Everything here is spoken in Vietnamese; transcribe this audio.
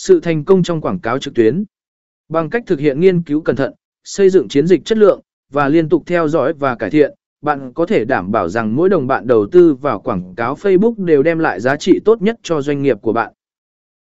Sự thành công trong quảng cáo trực tuyến. Bằng cách thực hiện nghiên cứu cẩn thận, xây dựng chiến dịch chất lượng và liên tục theo dõi và cải thiện, bạn có thể đảm bảo rằng mỗi đồng bạn đầu tư vào quảng cáo Facebook đều đem lại giá trị tốt nhất cho doanh nghiệp của bạn.